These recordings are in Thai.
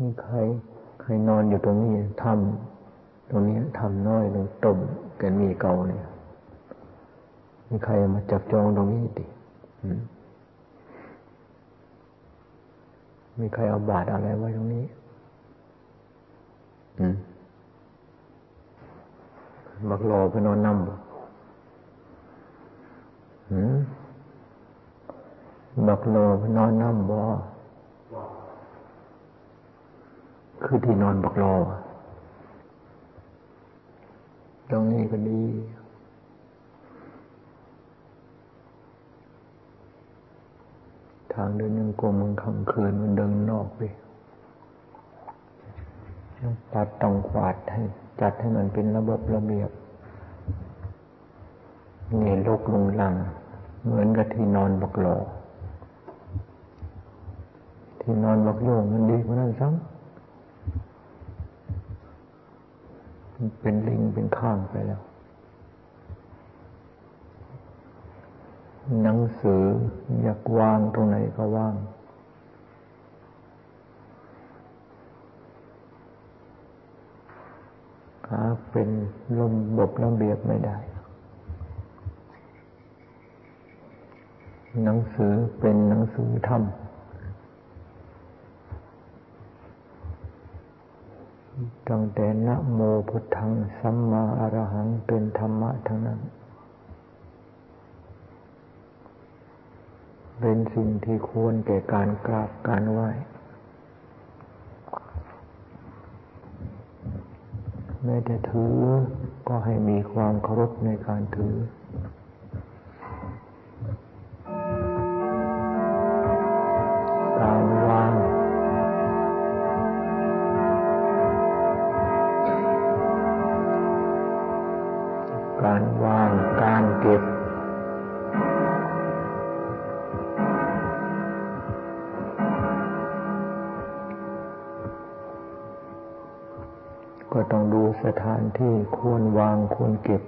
มีใครใครนอนอยู่ตรงนี้ทำตรงนี้ทำน้อยลงต้มกันมีเก่าเนี่ยมีใครมาจับจองตรงนี้ดิมีใครเอาบาตรอะไรไว้ตรงนี้บักรอไปนอนนั่บ่บักรอไปนอนนั่บ่ คือที่นอนบักรอตรงนี้ก็ดี ทางเดินยังกลมมันคำคืนมันเดินนอกไปตัดต้องขวาดให้ จัดให้มันเป็นระบบระเบียบเนี่ยลกลงลัง เหมือนกับที่นอนบักหลอที่นอนบักโยงมันดีกว่านั้นซ้ำ เป็นลิงเป็นข้างไปแล้ว หนังสืออยากวางตรงไหนก็ว่างหาเป็นลมบระเบียบไม่ได้ หนังสือเป็นหนังสือธรรม ตั้งแต่นะโมพุทธังสัมมาอรหังเป็นธรรมะทั้งนั้น เป็นสิ่งที่ควรแก่การกราบการไหว้แม้แต่ถือก็ให้มีความเคารพในการถือ ที่ควรวางควรเก็บ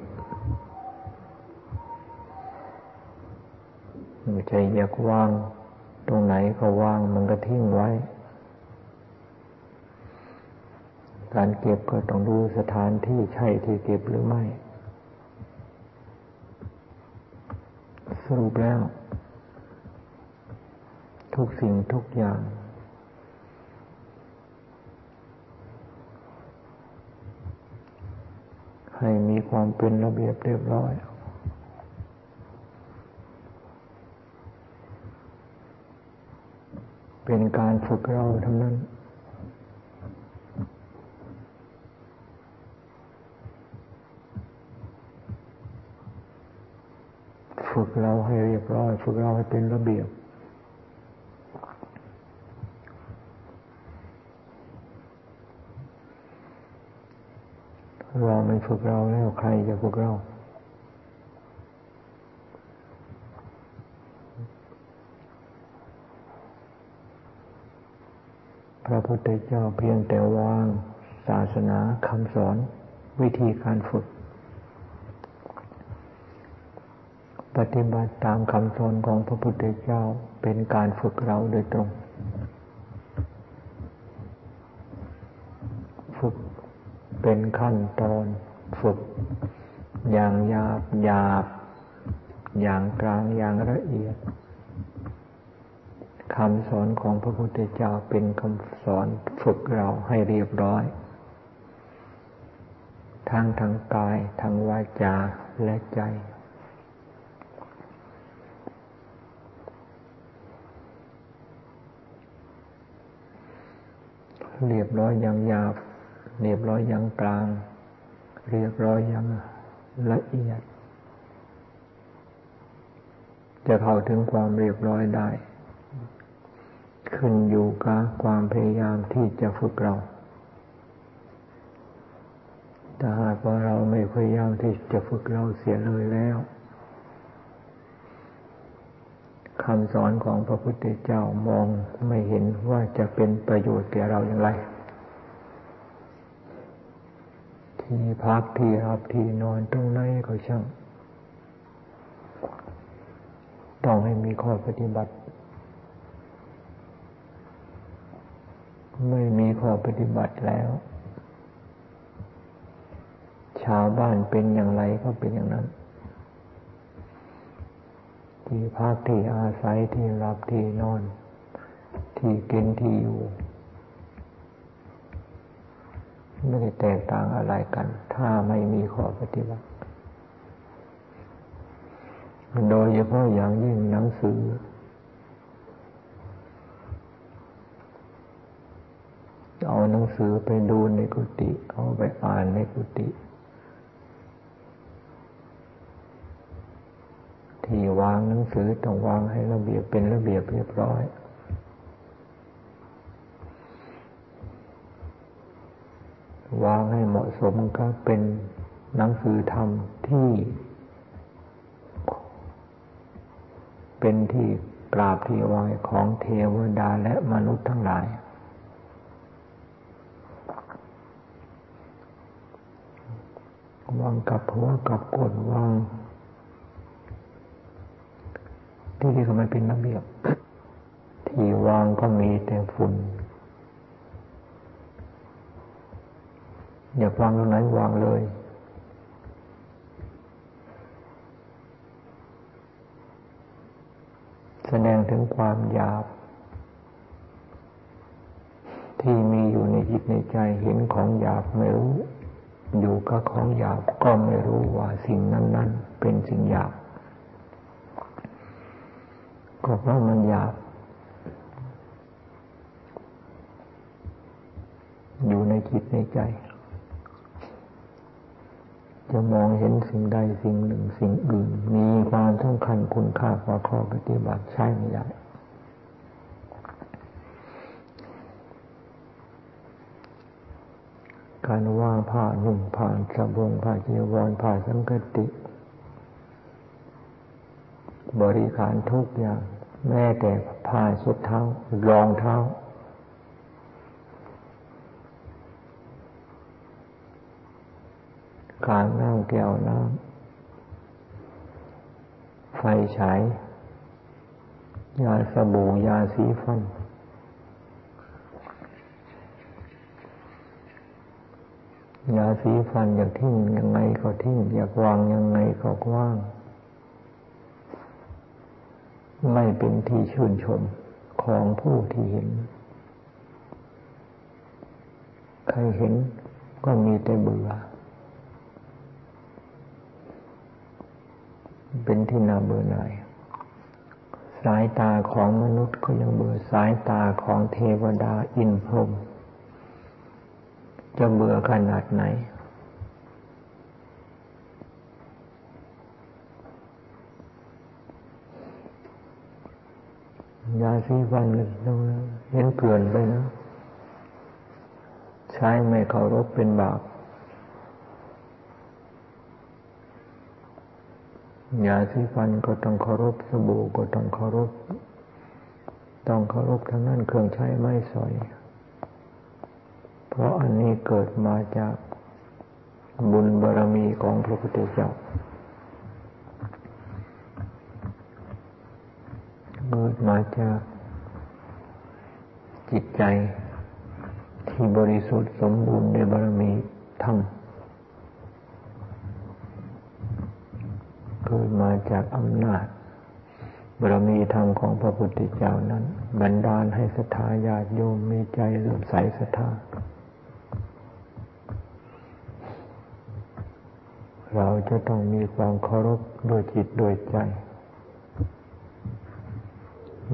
ไม่ใช่อยากวาง ตรงไหนก็วางมันก็ทิ้งไว้ การเก็บก็ต้องดูสถานที่ใช่ที่เก็บหรือไม่ สรุปแล้ว ทุกสิ่งทุกอย่าง ให้มีความเป็นระเบียบเรียบร้อย เป็นการฝึกเราทั้งนั้น ฝึกเราให้เรียบร้อย ฝึกเราให้เป็นระเบียบ เราไม่ฝึกเราแล้วใครจะฝึกเรา พระพุทธเจ้าเพียงแต่วางศาสนาคำสอนวิธีการฝึก ปฏิบัติตามคำสอนของพระพุทธเจ้าเป็นการฝึกเราโดยตรง เป็นขั้นตอนฝึก อย่างหยาบหยาบ อย่างกลางอย่างละเอียดคำสอนของพระพุทธเจ้าเป็นคำสอนฝึกเราให้เรียบร้อย ทั้งทางกายทางวาจาและใจ เรียบร้อยอย่างหยาบ เรียบร้อยอย่างกลาง เรียบร้อยอย่างละเอียด จะเข้าถึงความเรียบร้อยได้ ขึ้นอยู่กับความพยายามที่จะฝึกเราถ้าหากว่าเราไม่พยายามที่จะฝึกเราเสียเลยแล้วคำสอนของพระพุทธเจ้ามองไม่เห็นว่าจะเป็นประโยชน์แก่เราอย่างไร ที่พักที่รับที่นอนตรงไหนก็ช่าง ต้องให้มีข้อปฏิบัติ ไม่มีข้อปฏิบัติแล้ว ชาวบ้านเป็นอย่างไรก็เป็นอย่างนั้น ที่พักที่อาศัยที่รับที่นอน ที่กินที่อยู่ ไม่ได้แตกต่างอะไรกัน ถ้าไม่มีข้อปฏิบัติ โดยเฉพาะอย่างยิ่งหนังสือ เอาหนังสือไปดูในกุฏิเอาไปอ่านในกุฏิที่วางหนังสือต้องวางให้ระเบียบเป็นระเบียบเรียบร้อย วางให้เหมาะสมก็เป็นหนังสือธรรมที่ เป็นที่กราบที่ไหวของเทวดาและมนุษย์ทั้งหลาย วางกับหัวกับก้นวางที่ที่เขาไม่เป็นระเบียบ ที่วางก็มีแต่ฝุ่น อย่าวางตรงไหนวางเลย แสดงถึงความหยาบ ที่มีอยู่ในจิตในใจเห็นของหยาบไม่รู้ อยู่กับของหยาบก็ไม่รู้ว่าสิ่งนั้น ๆ เป็นสิ่งหยาบก็เพราะมันหยาบอยู่ในจิตในใจ จะมองเห็นสิ่งใดสิ่งหนึ่งสิ่งอื่น มีความสำคัญคุณค่ากว่าข้อปฏิบัติใช่ไม่ได้การว่าผ้านุ่งผ้านสบงผ้าจีวรผ้าสังกติ บริการทุกอย่าง แม้แต่ผ้าสุดเท้ารองเท้า การนั่งแก้วน้ำไฟฉาย ยาสบู่ยาสีฟัน ยาสีฟันอยากทิ้งยังไงก็ทิ้ง อยากวางยังไงก็ว่าง ไม่เป็นที่ชื่นชมของผู้ที่เห็น ใครเห็นก็มีแต่เบื่อ เป็นที่น่าเบื่อหน่าย สายตาของมนุษย์ก็ยังเบื่อสายตาของเทวดาอินพรหมจะเบื่อขนาดไหน ยาสีฟันต้องเห็นเกลื่อนไปนะ ใช้ไม่เคารพเป็นบาป ยาสีฟันก็ต้องเคารพสบู่ก็ต้องเคารพ ต้องเคารพทั้งนั้นเครื่องใช้ไม้สอย เพราะอันนี้เกิดมาจากบุญบารมีของพระพุทธเจ้าเกิดมาจากจิตใจที่บริสุทธิ์สมบูรณ์ในบารมีธรรมเกิดมาจากอำนาจบารมีธรรมของพระพุทธเจ้านั้นบันดาลให้ศรัทธาญาติโยมมีใจเลื่อมใสศรัทธาเราจะต้องมีความเคารพโดยจิตโดยใจ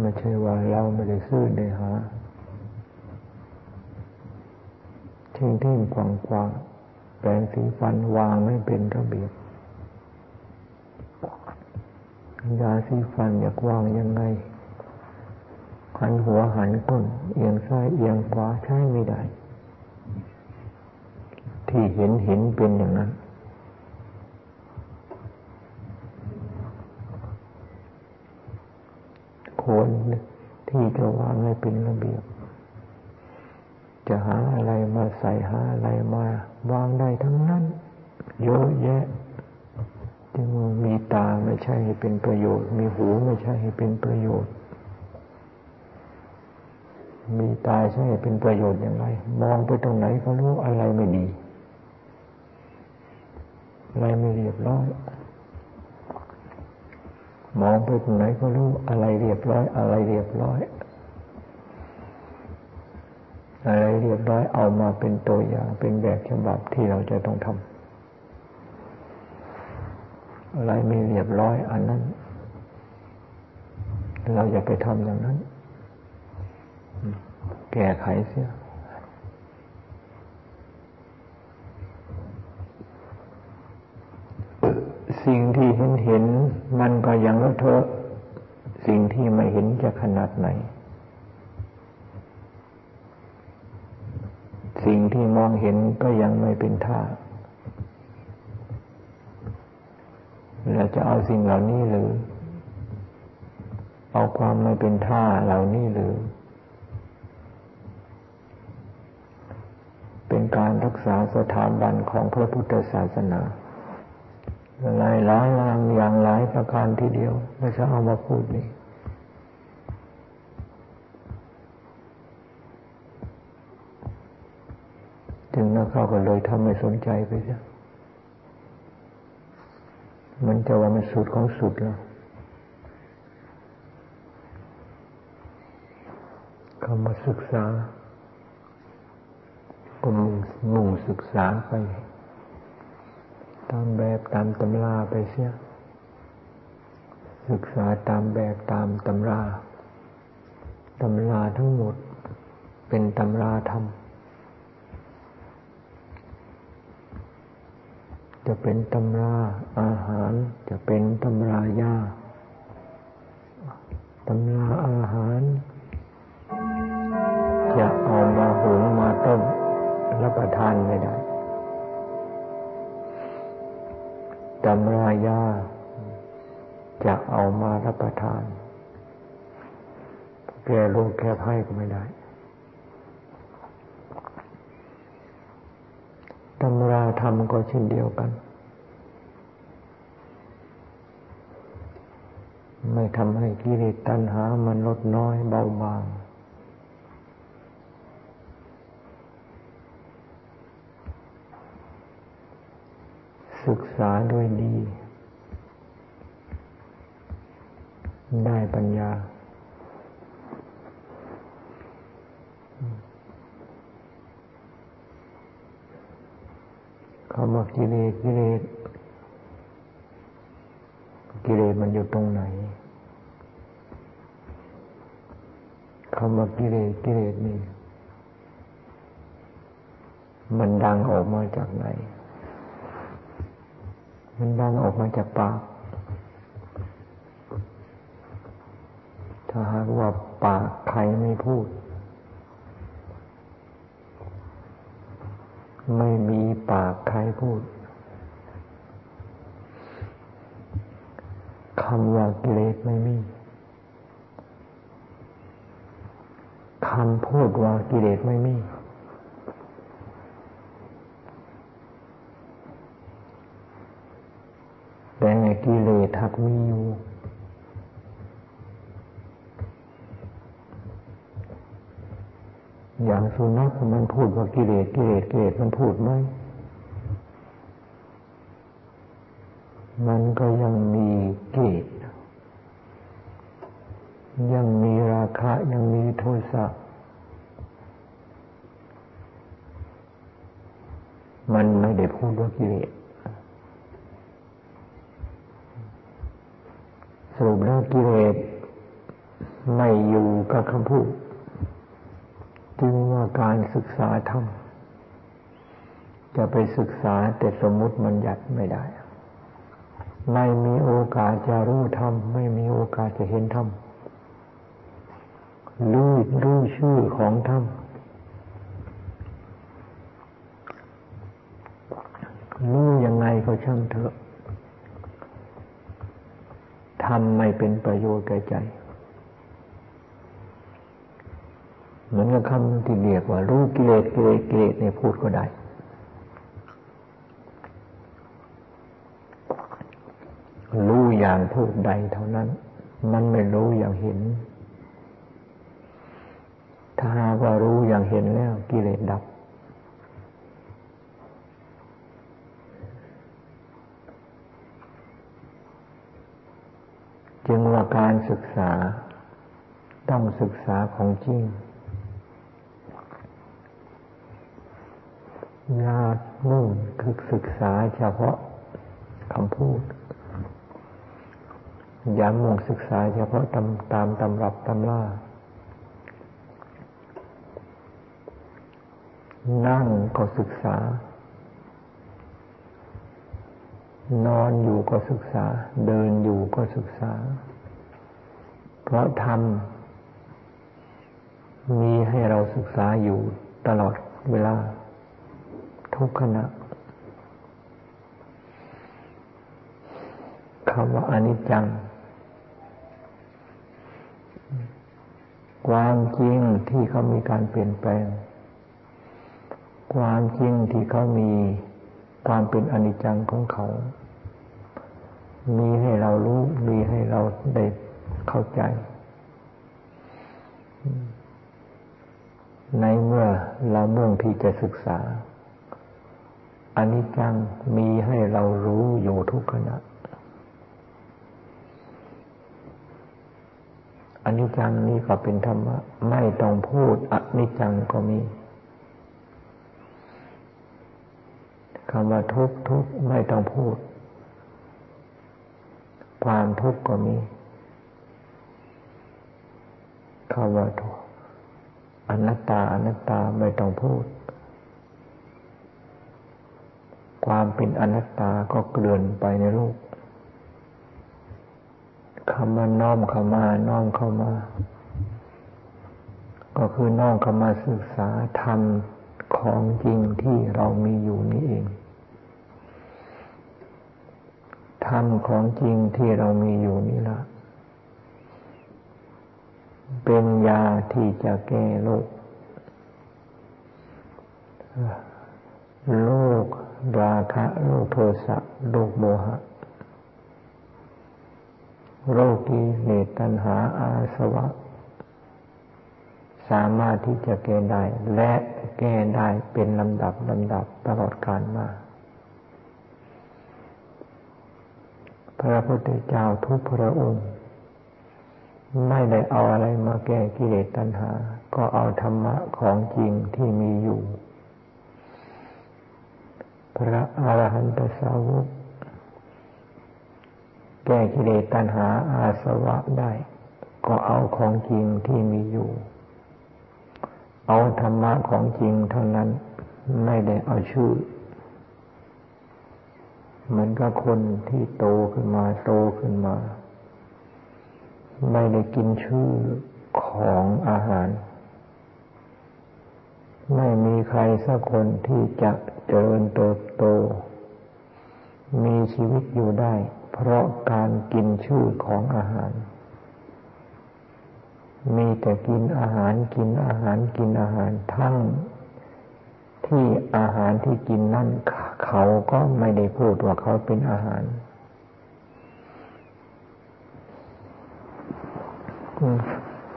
ไม่ใช่ว่าเราไม่ได้ซื้อได้หาทิ้งทิ้งควางควางแปลงสีฟันวางไม่เป็นระเบียบ ยาสีฟันอยากวางยังไงหันหัวหันก้นเอียงซ้ายเอียงขวาใช้ไม่ได้ ที่เห็นเห็นเป็นอย่างนั้น ควรที่จะวางให้เป็นระเบียบ จะหาอะไรมาใส่หาอะไรมาวางได้ทั้งนั้น เยอะแยะ มีตาไม่ใช่ให้เป็นประโยชน์ มีหูไม่ใช่ให้เป็นประโยชน์มมีตาใช่เป็นประโยชน์อย่างไร มองไปตรงไหนก็รู้อะไรไม่ดี อะไรไม่เรียบร้อย มองไปตรงไหนก็รู้อะไรเรียบร้อย อะไรเรียบร้อย อะไรเรียบร้อยเอามาเป็นตัวอย่างเป็นแบบฉบับที่เราจะต้องทำ อะไรไม่เรียบร้อยอันนั้น เราอย่าไปทำอย่างนั้น แก้ไขเสียสิ่งที่เห็นเห็นมันก็ยังเละเทอะสิ่งที่ไม่เห็นจะขนาดไหน สิ่งที่มองเห็นก็ยังไม่เป็นท่า เราจะเอาสิ่งเหล่านี้หรือ เอาความม่เป็นท่าเหล่านี้หรือ เป็นการรักษาสถาบันของพระพุทธศาสนาหลายหลายอย่างหลายประการทีเดียวไม่ใช่เอามาพูดนี่จึงนักเข้าก็เลยทำไม่สนใจไปเสีย มันจะว่ามันสุดของสุดแล้วคำมาศึกษา ก็มุ่งมุ่งศึกษาไป ตามแบบตามตำราไปเสีย ศึกษาตามแบบตามตำรา ตำราทั้งหมดเป็นตำราธรรม จะเป็นตำราอาหาร จะเป็นตำรายาตำราอาหาร จะเอามาหุงมาต้มรับประทานไม่ได้ตำรายาจะเอามารับประทานแก่ลูกแก่ไพ่ก็ไม่ได้ ตำราธรรมก็เช่นเดียวกัน ไม่ทำให้กิเลสตัณหามันลดน้อยเบาบางศึกษาด้วยดี ได้ปัญญา คำว่ากิเลสกิเลสกิเลสมันอยู่ตรงไหนคำว่ากิเลสกิเลสนี่มันดังออกมาจากไหน มันดังออกมาจากปาก ถ้าหากว่าปากใครไม่พูด ไม่มีปากใครพูดคำว่ากิเลสไม่มีคำพูดว่ากิเลสไม่มีแต่กิเลสทักมีอยู่ อย่างสุนัขมันพูดว่ากิเลสกิเลสกิเลสมันพูดไหมมันก็ยังมีเกตยังมีราคะยังมีโทสะมันไม่ได้พูดว่ากิเลสสรุปแล้วกิเลสไม่อยู่กับคำพูด จึงว่าการศึกษาธรรมจะไปศึกษาแต่สมมุติมันหยัดไม่ได้ ไม่มีโอกาสจะรู้ธรรมไม่มีโอกาสจะเห็นธรรมรู้รู้ชื่อของธรรมรู้ยังไงก็ช่างเถอะทำไม่เป็นประโยชน์แก่ใจ เหมือนกับคำที่เรียกว่า รู้กิเลสกิเลสกิเลสเนี่ยพูดก็ได้ รู้อย่างพูดใดเท่านั้น มันไม่รู้อย่างเห็น ถ้าว่ารู้อย่างเห็นแล้วกิเลสดับจึงว่าการศึกษาต้องศึกษาของจริง ยามุ่งคือศึกษาเฉพาะคำพูด อย่ามุ่งศึกษาเฉพาะตามตามตำรับตำล่า นั่งก็ศึกษา นอนอยู่ก็ศึกษา เดินอยู่ก็ศึกษา เพราะธรรมมีให้เราศึกษาอยู่ตลอดเวลา ทุกขณะคำว่าอนิจจัง ความจริงที่เขามีการเปลี่ยนแปลง ความจริงที่เขามีความเป็นอนิจจังของเขา มีให้เรารู้ มีให้เราได้เข้าใจ ในเมื่อเราเมื่อที่จะศึกษา อนิจจังมีให้เรารู้อยู่ทุกขณะอนิจจังนี้ก็เป็นธรรมะ ไม่ต้องพูดอนิจจังก็มีคำว่าทุกทุกไม่ต้องพูด ความทุกข์ก็มีคำว่าทุกอนัตตาอนัตตาไม่ต้องพูด ความเป็นอนัตตาก็เกลื่อนไปในโลกคำว่าน้อมเข้ามาน้อมเข้ามา ก็คือน้อมเข้ามาศึกษาธรรมของจริงที่เรามีอยู่นี้เองธรรมของจริงที่เรามีอยู่นี่ละเป็นยาที่จะแก้โรคโรค ราคะโรคโทสะโรคโมหะ โรคกิเลสตัณหาอาสวะ สามารถที่จะแก้ได้ และแก้ได้เป็นลำดับลำดับตลอดกาลมา พระพุทธเจ้าทุกพระองค์ ไม่ได้เอาอะไรมาแก้กิเลสตัณหา ก็เอาธรรมะของจริงที่มีอยู่ พระอรหันตสาวกแก้กิเลสตัณหาอาสวะได้ ก็เอาของจริงที่มีอยู่ เอาธรรมะของจริงเท่านั้นไม่ได้เอาชื่อ เหมือนกับคนที่โตขึ้นมาโตขึ้นมา ไม่ได้กินชื่อของอาหาร ไม่มีใครสักคนที่จะเจริญเติบโต มีชีวิตอยู่ได้ เพราะการกินชื่อของอาหาร มีแต่กินอาหารกินอาหารกินอาหารทั้งที่อาหารที่กินนั่นเขาก็ไม่ได้พูดว่าเขาเป็นอาหาร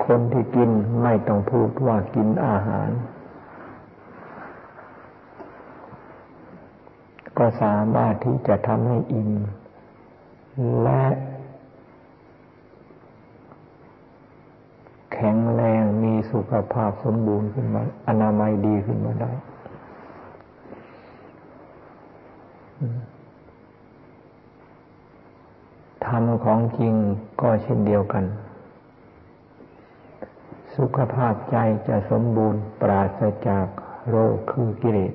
คนที่กินไม่ต้องพูดว่ากินอาหาร ก็สามารถที่จะทำให้อิ่มและแข็งแรงมีสุขภาพสมบูรณ์ขึ้นมา อนามัยดีขึ้นมาได้ ธรรมของจริงก็เช่นเดียวกัน สุขภาพใจจะสมบูรณ์ปราศจากโรคคือกิเลส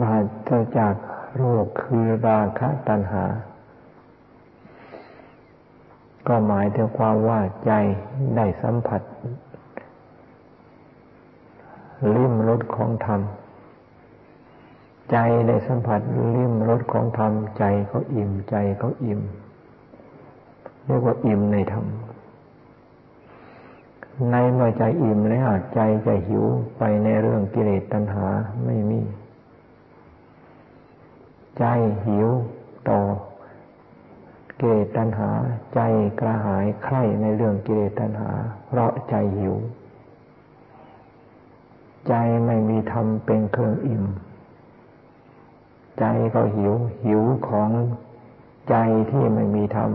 ปราศจากโรคคือราคะตัณหา ก็หมายถึงความว่าใจได้สัมผัส ลิ้มรสของธรรม ใจได้สัมผัสลิ้มรสของธรรม ใจเขาอิ่มใจเขาอิ่ม เรียกว่าอิ่มในธรรมในเมื่อใจอิ่มแล้วใจจะหิวไปในเรื่องกิเลสตัณหาไม่มี ใจหิวต่อกิเลสตัณหา ใจกระหายใคร่ในเรื่องกิเลสตัณหา เพราะใจหิว ใจไม่มีธรรมเป็นเครื่องอิ่ม ใจก็หิว หิวของใจที่ไม่มีธรรม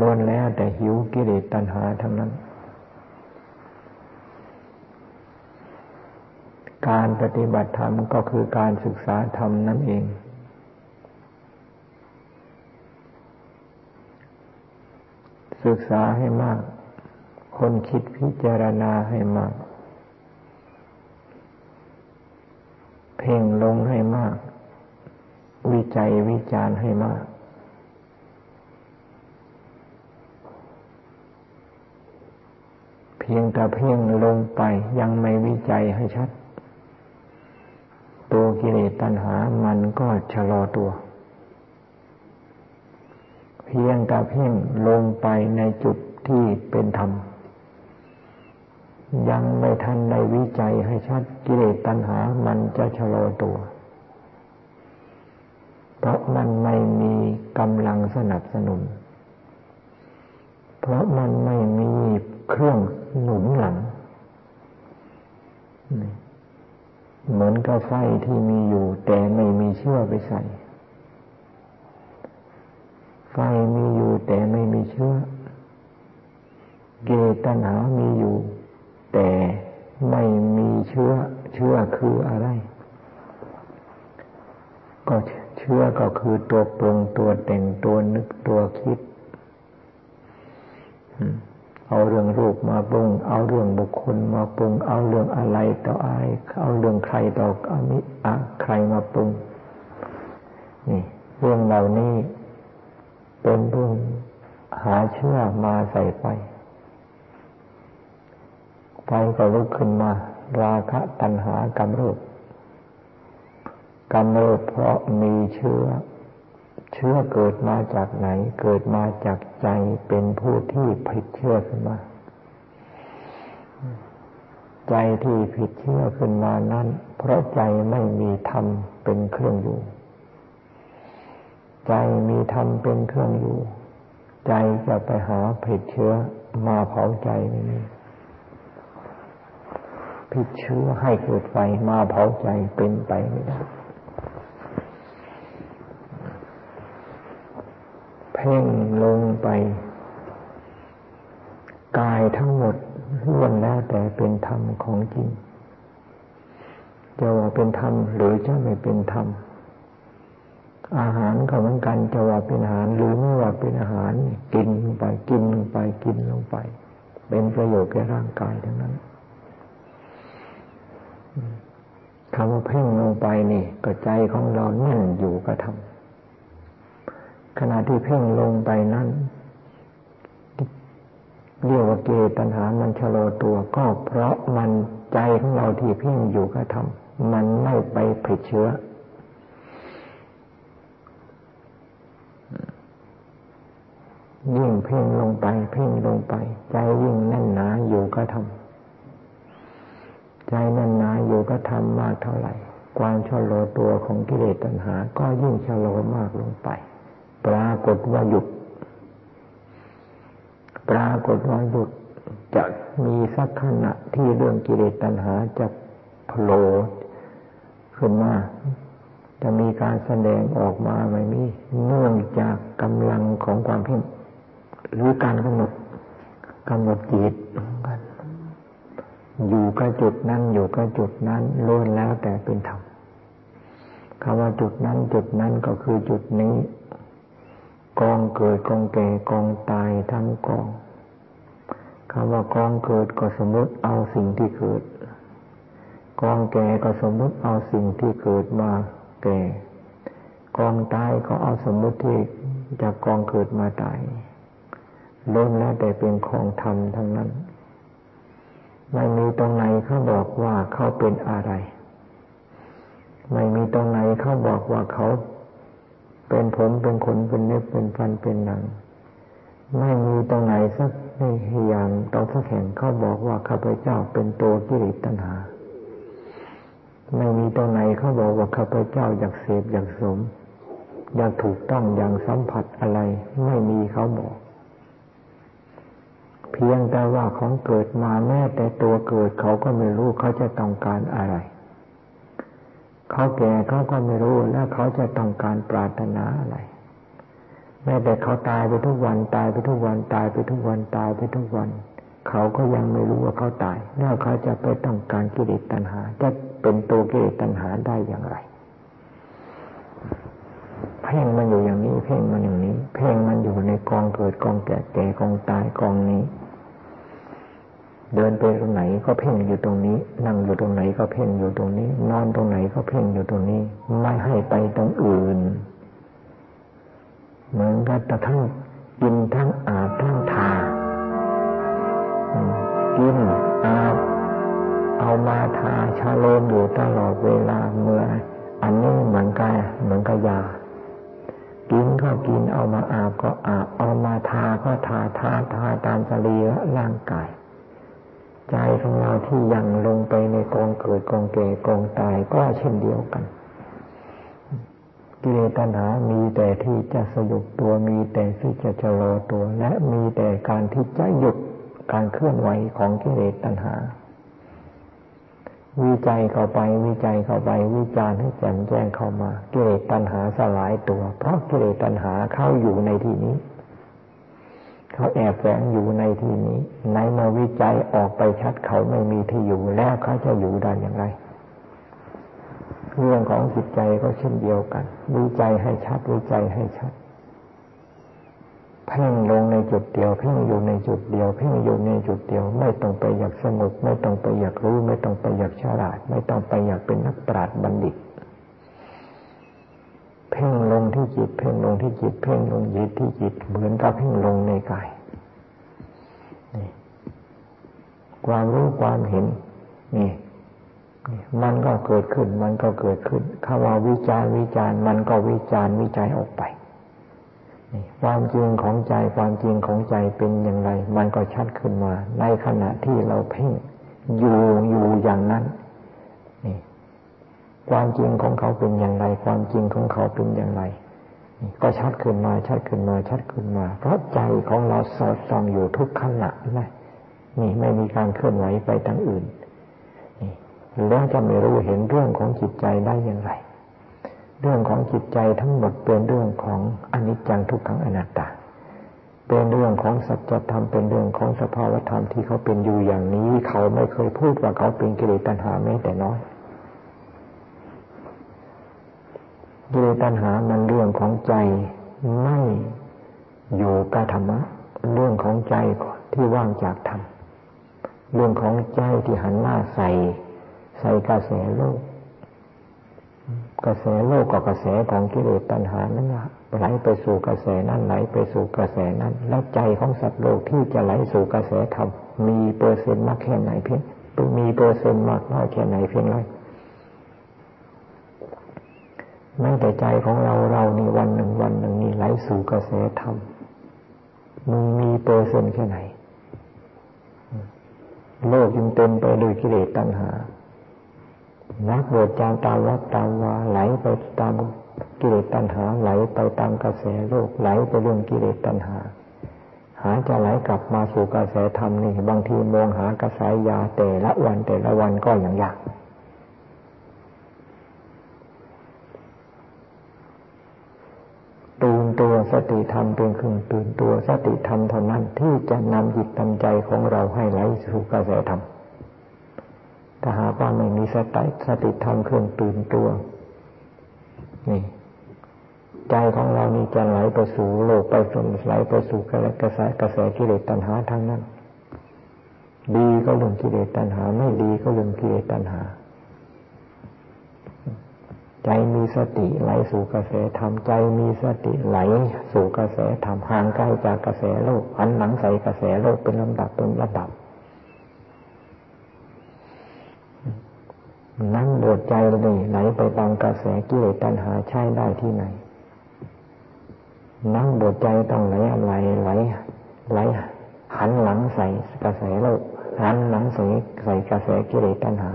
ล้วนแล้วแต่หิวกิเลสตัณหาทั้งนั้น การปฏิบัติธรรมก็คือการศึกษาธรรมนั่นเอง ศึกษาให้มาก คนคิดพิจารณาให้มาก เพ่งลงให้มาก วิจัยวิจารณ์ให้มาก เพียงแต่เพ่งลงไปยังไม่วิจัยให้ชัด ตัวกิเลสตัณหามันก็ชะลอตัว พียงแต่เพ่งลงไปในจุดที่เป็นธรรม ยังไม่ทันในวิจัยให้ชัดกิเลสตัณหามันจะชะลอตัว เพราะมันไม่มีกำลังสนับสนุน เพราะมันไม่มีเครื่องหนุนหลัง เหมือนกับไฟที่มีอยู่แต่ไม่มีเชื่อไปใส่ ไฟมีอยู่แต่ไม่มีเชื้อเกตนามีอยู่ แต่ไม่มีเชื้อ เชื้อคืออะไร ก็เชื้อก็คือตัวปรุงตัวแต่งตัวนึกตัวคิด เอาเรื่องรูปมาปรุง เอาเรื่องบุคคลมาปรุง เอาเรื่องอะไรต่ออะไร เอาเรื่องใครต่ออามิอะใครมาปรุง นี่ เรื่องเหล่านี้ เป็นเรื่องหาเชื่อมาใส่ไฟไฟก็ลุกขึ้นมา ราคะตัณหากำเริบกำเริบเพราะมีเชื้อ เชื้อเกิดมาจากไหน เกิดมาจากใจเป็นผู้ที่ผิดเชื่อขึ้นมา ใจที่ผิดเชื่อขึ้นมานั้น เพราะใจไม่มีธรรมเป็นเครื่องอยู่ ใจมีธรรมเป็นเครื่องอยู่ ใจจะไปหาผิดเชื้อมาเผาใจไม่มีผิดเชื้อให้เกิดไฟมาเผาใจเป็นไปไม่ได้เพ่งลงไป กายทั้งหมดล้วนแล้วแต่เป็นธรรมของจริงจะว่าเป็นธรรมหรือจะไม่เป็นธรรม อาหารก็เหมือนกันจะว่าเป็นอาหารหรือไม่ว่าเป็นอาหารกินลงไปกินลงไปกินลงไป เป็นประโยชน์แก่ร่างกายทั้งนั้นคำว่าเพ่งลงไปนี่ก็ใจของเราแน่นอยู่กับธรรมขณะที่เพ่งลงไปนั้นเรียกว่าเกตัญหามันชะลอตัวก็เพราะมันใจของเราที่เพ่งอยู่กับธรรมมันไม่ไปผิดเชื้อ ยิ่งเพ่งลงไป เพ่งลงไป ใจยิ่งแน่นหนาอยู่ก็ทำใจแน่นหนาอยู่ก็ทำมากเท่าไหร่ ความชะลอตัวของกิเลสตัณหา ก็ยิ่งชะลอมากลงไป ปรากฏว่าหยุด ปรากฏว่าหยุดจะมีสักขณะที่เรื่องกิเลสตัณหาจะโผล่ขึ้นมาจะมีการแสดงออกมาไม่มีเนื่องจากกำลังของความเพ่ง รือการกำหนดกำหนดจิตอยู่กับจุดนั้นอยู่กับจุดนั้นล้วนแล้วแต่เป็นธรรมคำว่าจุดนั้นจุดนั้นก็คือจุดนี้ กองเกิดกองแก่กองตายทั้งกองคำว่ากองเกิดก็สมมติเอาสิ่งที่เกิด กองแก่ก็สมมติเอาสิ่งที่เกิดมาแก่ กองตายก็เอาสมมติที่จากกองเกิดมาตาย ล้วนแล้วแต่เป็นของธรรมทั้งนั้น ไม่มีตรงไหนเขาบอกว่าเขาเป็นอะไร ไม่มีตรงไหนเขาบอกว่าเขาเป็นผมเป็นขนเป็นเนื้อเป็นฟันเป็นหนัง ไม่มีตรงไหนสักในอย่างตรงสักแห่งเขาบอกว่าข้าพเจ้าเป็นตัวกิเลสตัณหา ไม่มีตรงไหนเขาบอกว่าข้าพเจ้าอยากเสพอยากสม อยางถูกต้องอย่างสัมผัสอะไร ไม่มีเขาบอก เพียงแต่ว่าของเกิดมาแม้แต่ตัวเกิดเขาก็ไม่รู้เขาจะต้องการอะไร เขาแก่เขาก็ไม่รู้แล้วเขาจะต้องการปรารถนาอะไรแม้แต่เขาตายไปทุกวันตายไปทุกวันตายไปทุกวันตายไปทุกวัน เขาก็ยังไม่รู้ว่าเขาตาย แล้วเขาจะไปต้องการกิเลสตัณหา จะเป็นตัวกิเลสตัณหาได้อย่างไร เพ่งมันอยู่อย่างนี้ เพ่งมันอย่างนี้ เพ่งมันอยู่ในกองเกิดกองแก่แก่กองตายกองนี้ เดินไปตรงไหนก็เพ่งอยู่ตรงนี้ นั่งอยู่ตรงไหนก็เพ่งอยู่ตรงนี้ นอนตรงไหนก็เพ่งอยู่ตรงนี้ ไม่ให้ไปตรงอื่น เหมือนกับแต่ทั้งกินทั้งอาบทั้งทากินอาบเอามาทาชาโลมอยู่ตลอดเวลาเมื่อ อันนี้เหมือนกันเหมือนกับยากินก็กินเอามาอาบก็อาบเอามาทาก็ทาทาทาตามสรีระร่างกาย ใจของเราที่ยังลงไปในกองเกิดกองแก่กองตายก็เช่นเดียวกันกิเลสตัณหามีแต่ที่จะสยุบตัวมีแต่ที่จะชะลอตัว และมีแต่การที่จะหยุดการเคลื่อนไหวของกิเลสตัณหา วิจัยเข้าไปวิจัยเข้าไปวิจารณ์ให้แจ่มแจ้งเข้ามากิเลสตัณหาสลายตัว เพราะกิเลสตัณหาเข้าอยู่ในที่นี้ เขาแอบแฝงอยู่ในที่นี้ ในเมื่อวิจัยออกไปชัดเขาไม่มีที่อยู่แล้วเขาจะอยู่ได้อย่างไร เรื่องของจิตใจก็เช่นเดียวกัน วิจัยให้ชัดวิจัยให้ชัดเพ่งลงในจุดเดียวเพ่งอยู่ในจุดเดียวเพ่งอยู่ในจุดเดียว ไม่ต้องไปอยากสงบไม่ต้องไปอยากรู้ ไม่ต้องไปอยากฉลาด ไม่ต้องไปอยากเป็นนักปราชญ์บัณฑิต เพ่งลงที่จิต เพ่งลงที่จิต เพ่งลงจิตที่จิต เหมือนกับเพ่งลงในกายนี่ความรู้ความเห็นนี่มันก็เกิดขึ้น มันก็เกิดขึ้นคำว่าวิจารวิจารมันก็วิจารวิจัยออกไปความจริงของใจความจริงของใจเป็นอย่างไร มันก็ชัดขึ้นมา ในขณะที่เราเพ่งอยู่อยู่อย่างนั้น ความจริงของเขาเป็นอย่างไร ความจริงของเขาเป็นอย่างไรก็ชัดขึ้นมาชัดขึ้นมาชัดขึ้นมา เพราะใจของเราสอดส่องอยู่ทุกขณะนะนี่ไม่มีการเคลื่อนไหวไปทางอื่นนี่แล้วจะไม่รู้เห็นเรื่องของจิตใจได้อย่างไร เรื่องของจิตใจทั้งหมดเป็นเรื่องของอนิจจังทุกขังอนัตตา เป็นเรื่องของสัจธรรมเป็นเรื่องของสภาวธรรมที่เขาเป็นอยู่อย่างนี้ เขาไม่เคยพูดว่าเขาเป็นกิเลสตัณหาแม้แต่น้อย กิเลสตัณหามันเรื่องของใจไม่อยู่กับธรรมะ เรื่องของใจที่ว่างจากธรรม เรื่องของใจที่หันหน้าใส่ ใส่กระแสโลก กระแสโลกกับกระแสของกิเลสตัณหานั้นไหลไปสู่กระแสนั้นไหลไปสู่กระแสนั้น แล้วใจของสัตว์โลกที่จะไหลสู่กระแสธรรมมีเปอร์เซ็นต์มากแค่ไหนเพียงมีเปอร์เซ็นต์มากน้อยแค่ไหนเพียงไร แม้แต่ใจของเราเรานี่วันหนึ่งวันหนึ่งนี่ไหลสู่กระแสธรรมมีมีเปอร์เซ็นต์แค่ไหน โลกยังเต็มไปด้วยกิเลสตัณหา นักบวชจางตามวัดตามวาไหลไปตามกิเลสตัณหา ไหลไปตามกระแสโลกไหลไปเรื่องกิเลสตัณหา หาจะไหลกลับมาสู่กระแสธรรมนี่ บางทีมองหากระแสยาแต่ละวันแต่ละวันก็อย่างยาก ตัวสติธรรมเป็นเครื่องตื่นตัวสติธรรมเท่านั้นที่จะนำจิตนำใจของเราให้ไหลสู่กระแสธรรมถ้าหากว่าไม่มีสติสติธรรมเครื่องตื่นตัว นี่ ใจของเรานี่จะไหลไปสู่โลกไปสนไหลไปสู่กระแสกระแสกิเลสตัณหาทั้งนั้น ดีก็เรื่องกิเลสตัณหา ไม่ดีก็เรื่องกิเลสตัณหา ใจมีสติไหลสู่กระแสธรรมใจมีสติไหล สู่กระแสธรรมห่างไกลจากกระแสโลกหันหลังใส่กระแสโลกเป็นลำดับเป็นระดับนั่งโดดใจเลยไหลไปตามกระแสกิเลสตัณหาใช้ได้ที่ไหน นั่งโดดใจต้องไหลอะไรไหลไหลหันหลังใส่กระแสโลกหันหลังใส่ใส่กระแสกิเลสตัณหา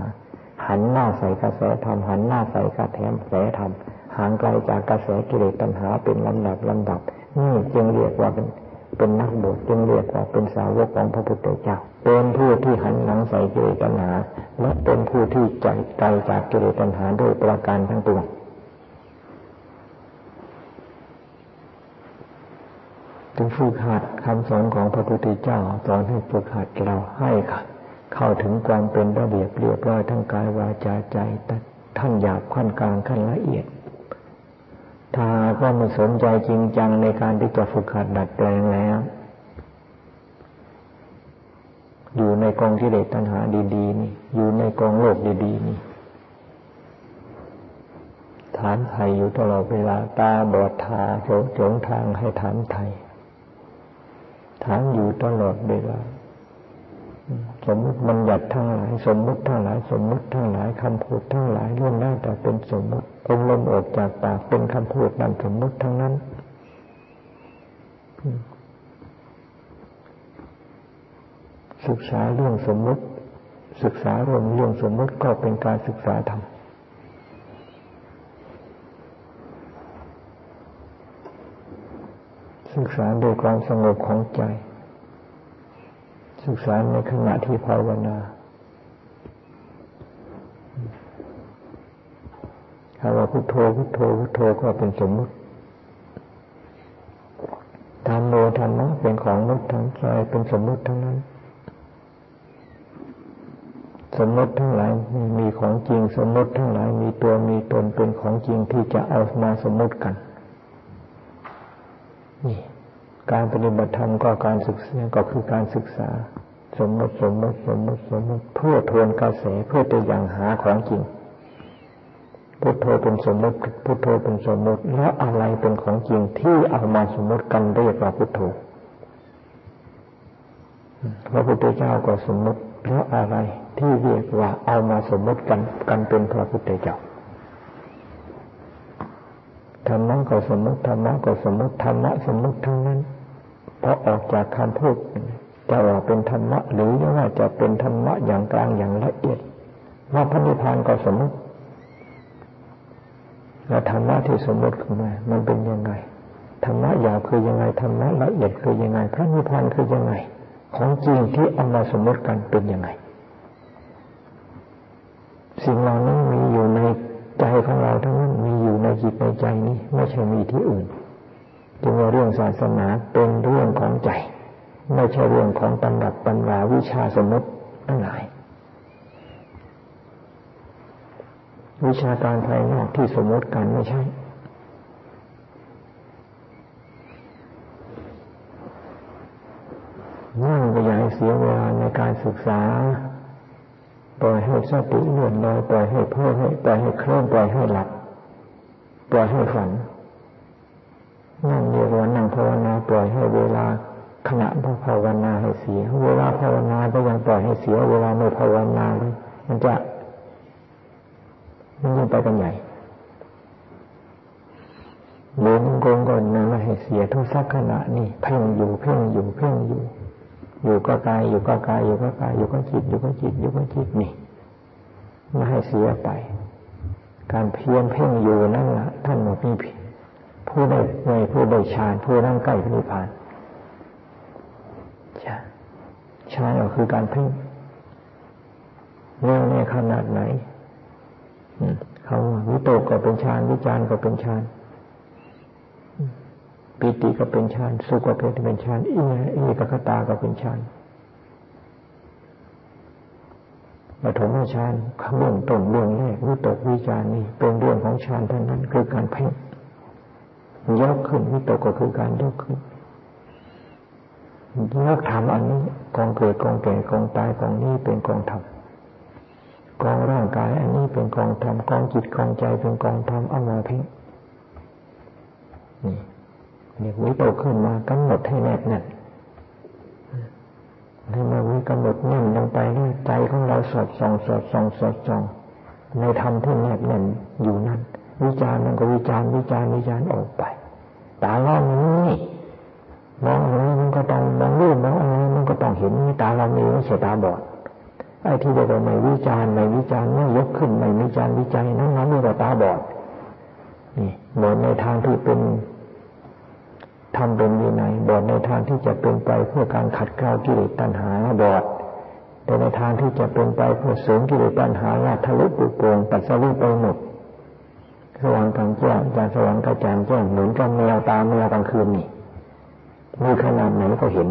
หันหน้าใส่กระแสธรรมหันหน้าใส่กระแถมแสธรรมห่างไกลจากกระแสกิเลสตัณหาเป็นลำดับลำดับนี่จึงเรียกว่าเป็นเป็นนักบวชจึงเรียกว่าเป็นสาวกของพระพุทธเจ้าเป็นผู้ที่หันหลังใส่กิเลสตัณหาและเป็นผู้ที่ใจไกลจากกิเลสตัณหาด้วยประการทั้งปวงจึงฝึกหัดคำสอนของพระพุทธเจ้าสอนให้ฝึกหัดเราให้ค่ะ เข้าถึงความเป็นระเบียบเรียบร้อยทั้งกายวาจาใจแต่ท่านหยาบขั้นกลางขั้นละเอียด ถ้าก็ไม่สนใจจริงจังในการที่จะฝึกหัดดัดแปลงแล้ว อยู่ในกองที่เด็ตัณหาดีๆนี่ อยู่ในกองโลกดีๆนี่ถามไทยอยู่ตลอดเวลาตาบอดทาโจจงทางให้ถามไทยถามอยู่ตลอดเวลา สมมติบัญญัติทั้งหลาย สมมติทั้งหลายสมมติทั้งหลายคำพูดทั้งหลายล้วนแล้วแต่เป็นสมมติองลมออกจากปากเป็นคำพูดนั่นสมมติทั้งนั้นศึกษาเรื่องสมมติ ศึกษาเรื่องเรื่องสมมติก็เป็นการศึกษาธรรมศึกษาโดยความสงบของใจ ศึกษาในขณะที่ภาวนาคำว่าพุทโธพุทโธพุทโธก็เป็นสมมติธรรมโมธรรมะเป็นของมุตทั้งใจเป็นสมมติทั้งนั้น สมมติทั้งหลายมีของจริงสมมติทั้งหลายมีตัวมีตนเป็นของจริงที่จะเอามาสมมติกันนี่การปฏิบัติธรรมก็การศึกษาก็คือการศึกษา สมมติสมมติสมมติสมมติเพื่อทวนกระแสเพื่อจะยังหาของจริงพุทโธเป็นสมมติพุทโธเป็นสมมติแล้วอะไรเป็นของจริงที่เอามาสมมติกันเรียกว่าพุทโธพระพุทธเจ้าก็สมมติแล้วอะไรที่เรียกว่าเอามาสมมติกันกันเป็นพระพุทธเจ้าธรรมะก็สมมติธรรมะก็สมมติธรรมะสมมติทั้งนั้นเพราะออกจากคำพูด จะว่าเป็นธรรมะหรือว่าจะเป็นธรรมะอย่างกลางอย่างละเอียด ว่าพระนิพพานก็สมมติแล้วธรรมะที่สมมติขึ้นมามันเป็นยังไงธรรมะหยาบคือยังไงธรรมะละเอียดคือยังไง พระนิพพานคือยังไง ของจริงที่เอามาสมมติกันเป็นยังไง สิ่งเหล่านั้นมีอยู่ในใจของเราทั้งนั้นมีอยู่ในจิตในใจนี้ ไม่ใช่มีที่อื่นจึงว่าเรื่องศาสนาเป็นเรื่องของใจ ไม่ใช่เรื่องของตำรับตำราวิชาสมมติทั้งหลายวิชาการภายนอกที่สมมติกันไม่ใช่ นั่งก็อย่าให้เสียเวลาในการศึกษา ปล่อยให้สติเลื่อนลอยปล่อยให้เพ้อให้ปล่อยให้เคลื่อนปล่อยให้หลับ ปล่อยให้ฝัน นั่งเรียกว่านั่งภาวนาปล่อยให้เวลา ขณะภาวนาให้เสีย เวลาภาวนาก็ยังปล่อยให้เสีย เวลาไม่ภาวนาเลยมันจะมันยิ่งไปกันใหญ่เดินกงก่อนนะม่ให้เสียทุกสักขณะนี่เพ่งอยู่เพ่งอยู่เพ่งอยู่ อยู่ก็กายอยู่ก็กายอยู่ก็กายอยู่ก็จิตอยู่ก็จิตอยู่ก็จิตนี่ไม่ให้เสียไป การเพียรเพ่งอยู่นั่นแหละท่านบอกนี่ผู้ได้ในผู้ได้ฌานผู้นั่งใกล้พระนิพพาน ฌานก็คือการเพ่งเรื่องในขนาดไหนเขาวิโตกก็เป็นฌานวิจารก็เป็นฌานปิติก็เป็นฌานสุขก็เป็นฌานอิเอกคตาก็เป็นฌานปฐมฌานเบื้องต้นเรื่องแรกวิตกวิจารนี่เป็นเรื่องของฌานท่านั้นคือการเพ่งยกขึ้นวิตกก็คือการยกขึ้น ยกทำอันนี้กองเกิดกองแก่กองตายกองนี้เป็นกองธรรมกองร่างกายอันนี้เป็นกองธรรมกองจิตกองใจเป็นกองธรรมเอามาเพ่งนี่เนี่ยวิโตขึ้นมากำหนดให้แน่นแน่นให้มาวิกำหนดแน่นลงไปด้วยใจของเราสอดส่องสอดส่องสอดส่องในธรรมที่แน่นแน่นอยู่นั้น วิจารณ์มันก็วิจารณ์วิจารณ์วิจารณ์ออกไปตาเรานี้ มองอะไรมันก็ต้องมองรูปมองอะไรมันก็ต้องเห็นตาเรามีไม่ใช่ตาบอดไอ้ที่เราไม่วิจารณ์ไม่วิจารณ์ไม่ยกขึ้นไม่วิจารณ์วิจัยนั้นนั้นเรียกว่าตาบอดนี่บวชในทางที่เป็นทำเป็นวินัยบวชในทางที่จะเป็นไปเพื่อการขัดเกลากิเลสตัณหาบวชแต่ในทางที่จะเป็นไปเพื่อเสริมกิเลสตัณหาลาทะลุปุโปงตัดสรุปไปหมดสว่างกลางแจ้งจางสว่างกระจ่างแจ้งเหมือนกับแมวตาแมวกลางคืนนี่ มีขนาดไหนก็เห็น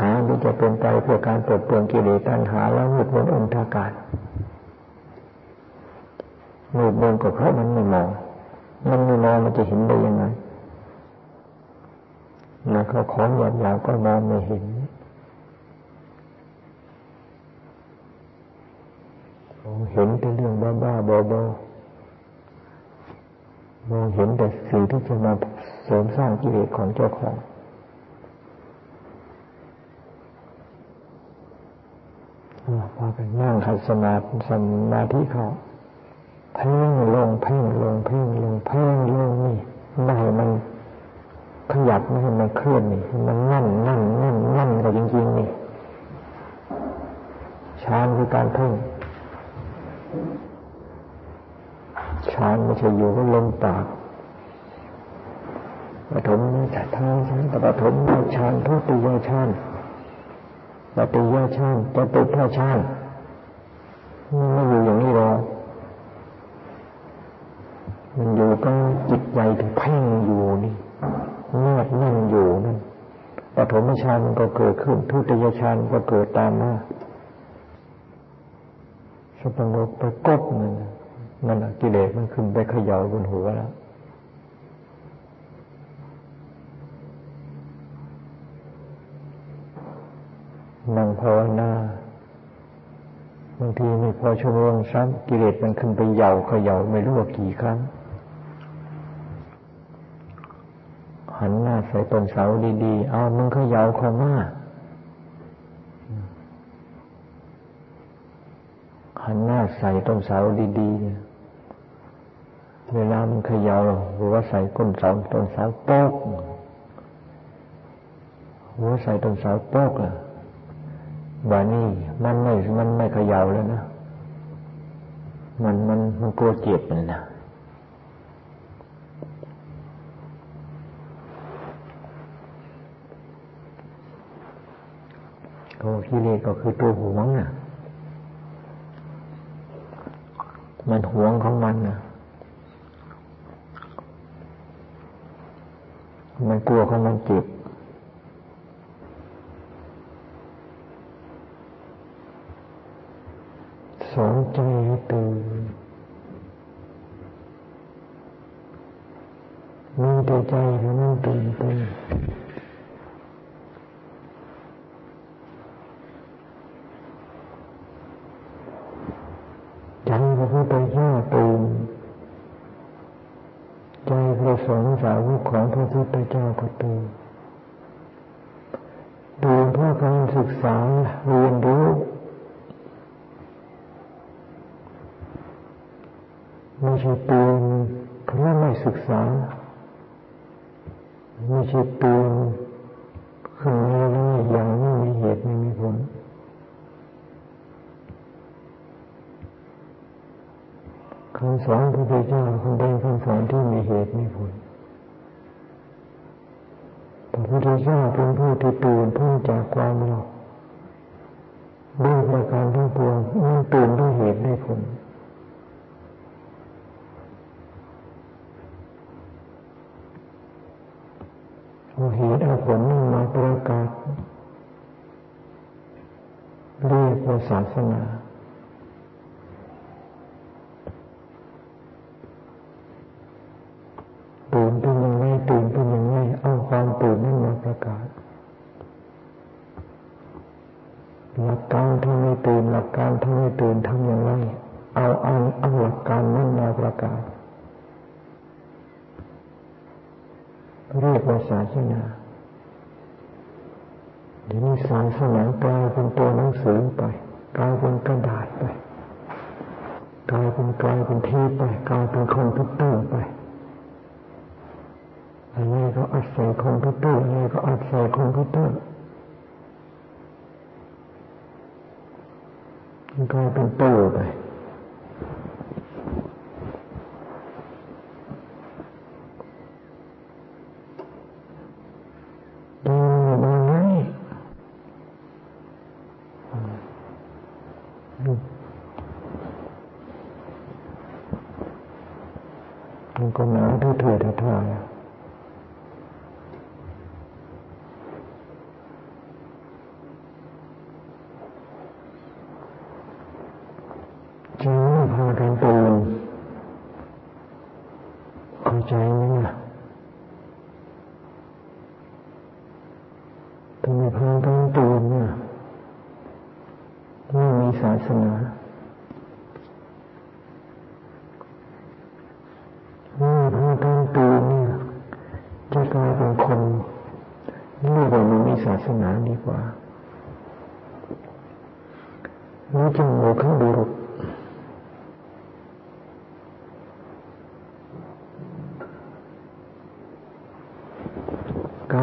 ทางที่จะเป็นไปเพื่อการปลดเปลื้องกิเลสตัณหาแล้วมืดมนอนทาการมืดมนก็เพราะมันไม่มอง มันไม่มองมันจะเห็นได้ยังไงนะเขาของหยาบหยาก็มองไม่เห็นเห็นแต่เรื่องบ้าบ้าบอบอ มองเห็นแต่สิ่งที่จะมาเสริมสร้างกิเลสของเจ้าของพากันนั่งขัดสมาสมาธิเขาเพ่งลงเพ่งลงเพ่งลงเพ่งลงนี่ไม่ให้มันขยับไม่ให้มันเคลื่อนนี่มันนั่นนั่นนั่นนั่นกันจริงๆนี่ฌานคือการเพ่ง ฌานไม่ใช่อยู่ก็ลมปากปฐมฌานทางฌานปฐมฌานทุติยฌานปฏิยชาติจะติดพระชาติไม่อยู่อย่างนี้หรอกมันอยู่ก็จิตใจถึงเพ่งอยู่นี่เงียบนั่งอยู่นั่นปฐมฌานมันก็เกิดขึ้น ทุติยฌานก็เกิดตามมาสปงบไปกบนั่น นั่นกิเลสมันขึ้นไปเขย่าบนหัวแล้วนั่งภาวนาบางทีไม่พอชั่วโมงซ้ำกิเลสมันขึ้นไปเหย่าเขย่าไม่รู้ว่ากี่ครั้ง หันหน้าใส่ต้นเสาดีๆ เอามึงเขย่าเข้ามาหันหน้าใส่ต้นเสาดีๆเนี่ย เวลามันเขย่าหรือว่าใส่ก้นเสาต้นเสาโป๊กหัวใส่ต้นเสาโป๊กอะบานี่มันไม่มันไม่เขย่าแล้วนะมันมันมันกลัวเจ็บเลยนะโอ้กิเลสก็คือตัวหวงน่ะมันหวงของมันน่ะ มันกลัวของมันเจ็บ สอนใจให้ตื่น ศาสนา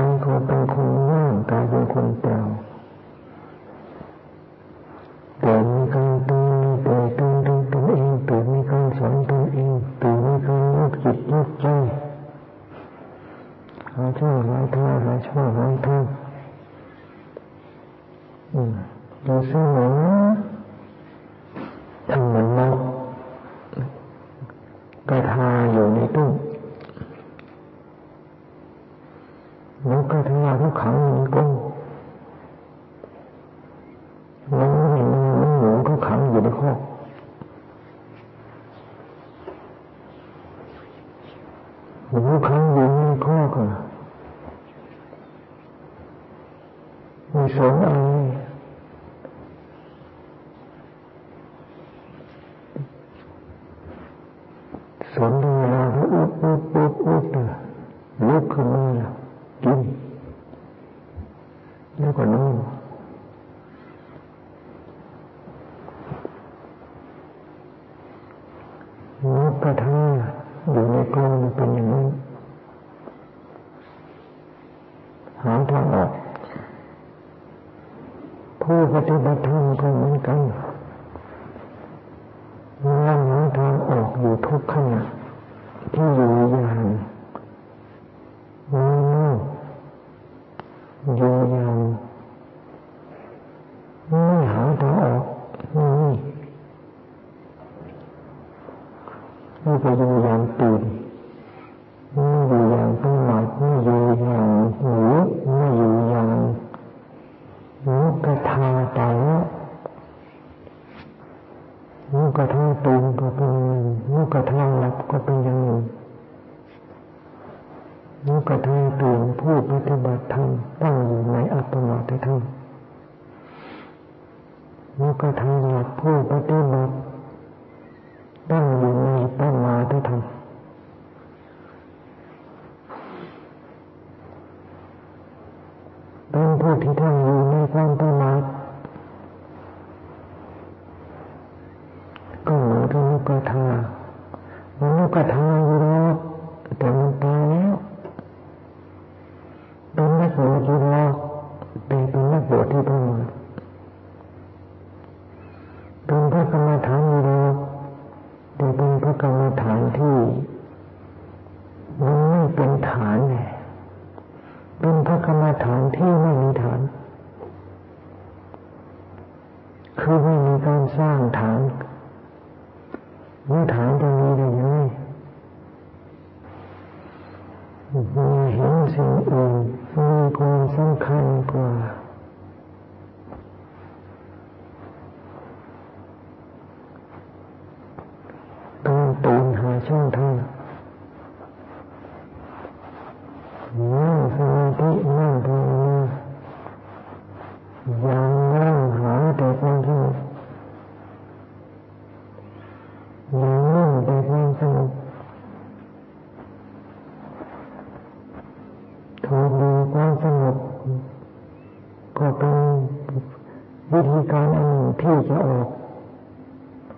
ายก็เป็นคนว่างกายเป็นคนเปล่าเกิดมีการตื่นเกิดการดูตนเองตื่นมีการสอนตนเองตื่นมีการยึดจิตยึดใจหาช่องหาทางหาช่องหาทางอืมดูซึ่ง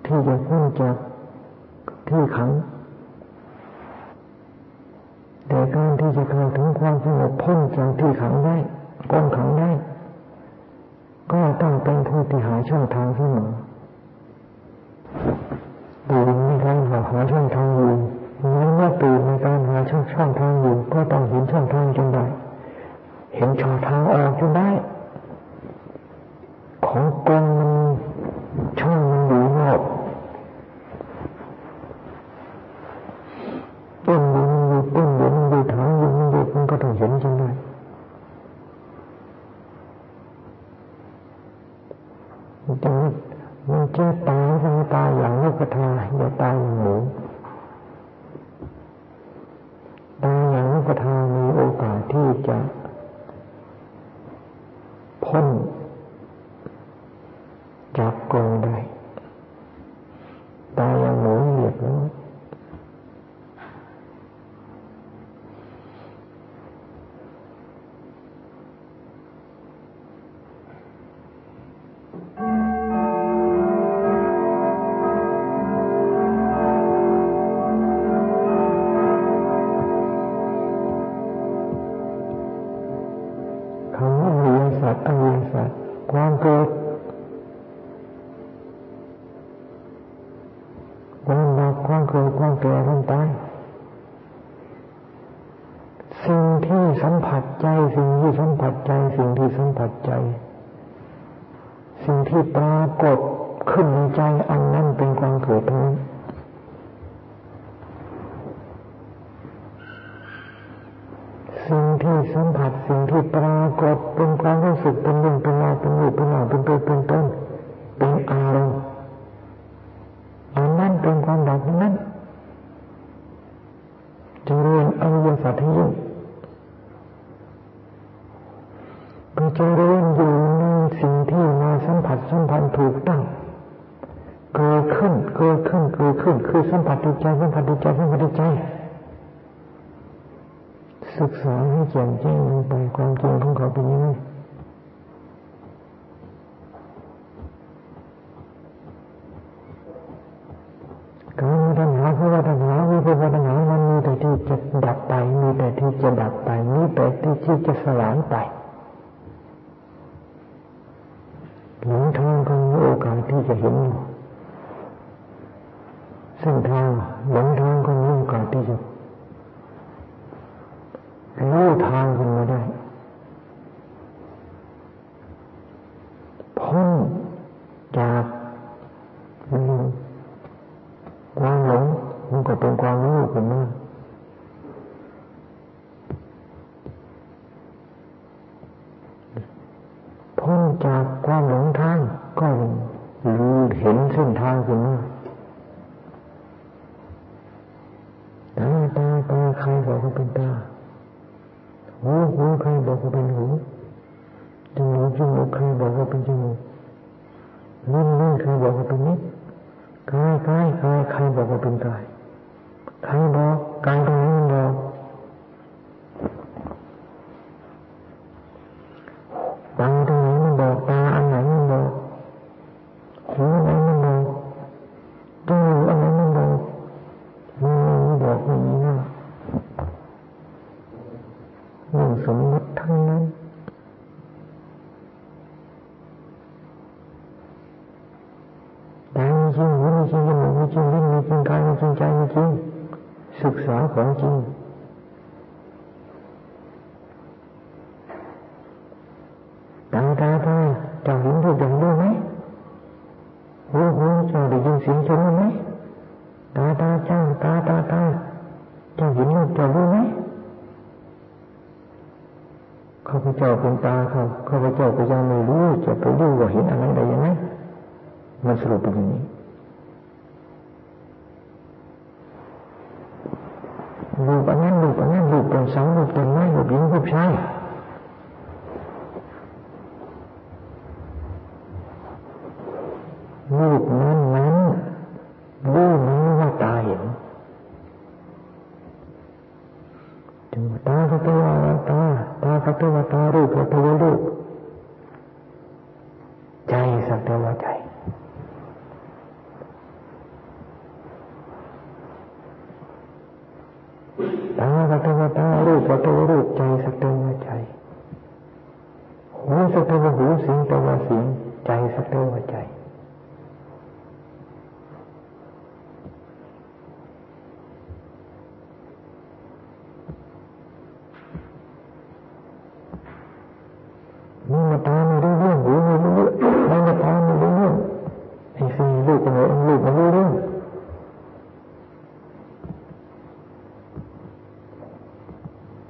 ที่จะพ้นจากที่ขังแต่การที่จะเข้าถึงความสงบพ้นจากที่ขังได้ก้นขังได้ ก็ต้องเป็นผู้ที่หาช่องทางเสมอดูในการหาหาช่องทางอยู่นั้นเมื่อตื่นในการหาช่องช่องทางอยู่ก็ต้องเห็นช่องทางจนได้ เห็นช่องทางออกจนได้ ของกลม สิ่งที่สัมผัสสิ่งที่ปรากฏเป็นความรู้สึกเป็นเรื่องเป็นราวเป็นรูปเป็นหน้าเป็นตัวเป็นต้นเป็นอารมณ์อันนั้นเป็นความดับนั้นจึงเรียนอริยสัจที่ยิ่งก็จะเรียนอยู่ในสิ่งที่มาสัมผัสสัมพันธ์ถูกต้องเกิดขึ้นเกิดขึ้นเกิดขึ้น คือสัมผัสดีใจสัมผัสดีใจสัมผัสดีใจ ศึกษาให้แจ่มแจ้งลงไปความจริงของเขาเป็นยังไงการมีตัณหาเพราะว่าตัณหามีเพตัณหามันมีแต่ที่จะดับไป มีแต่ที่จะดับไปมีแต่ที่จะสลายไป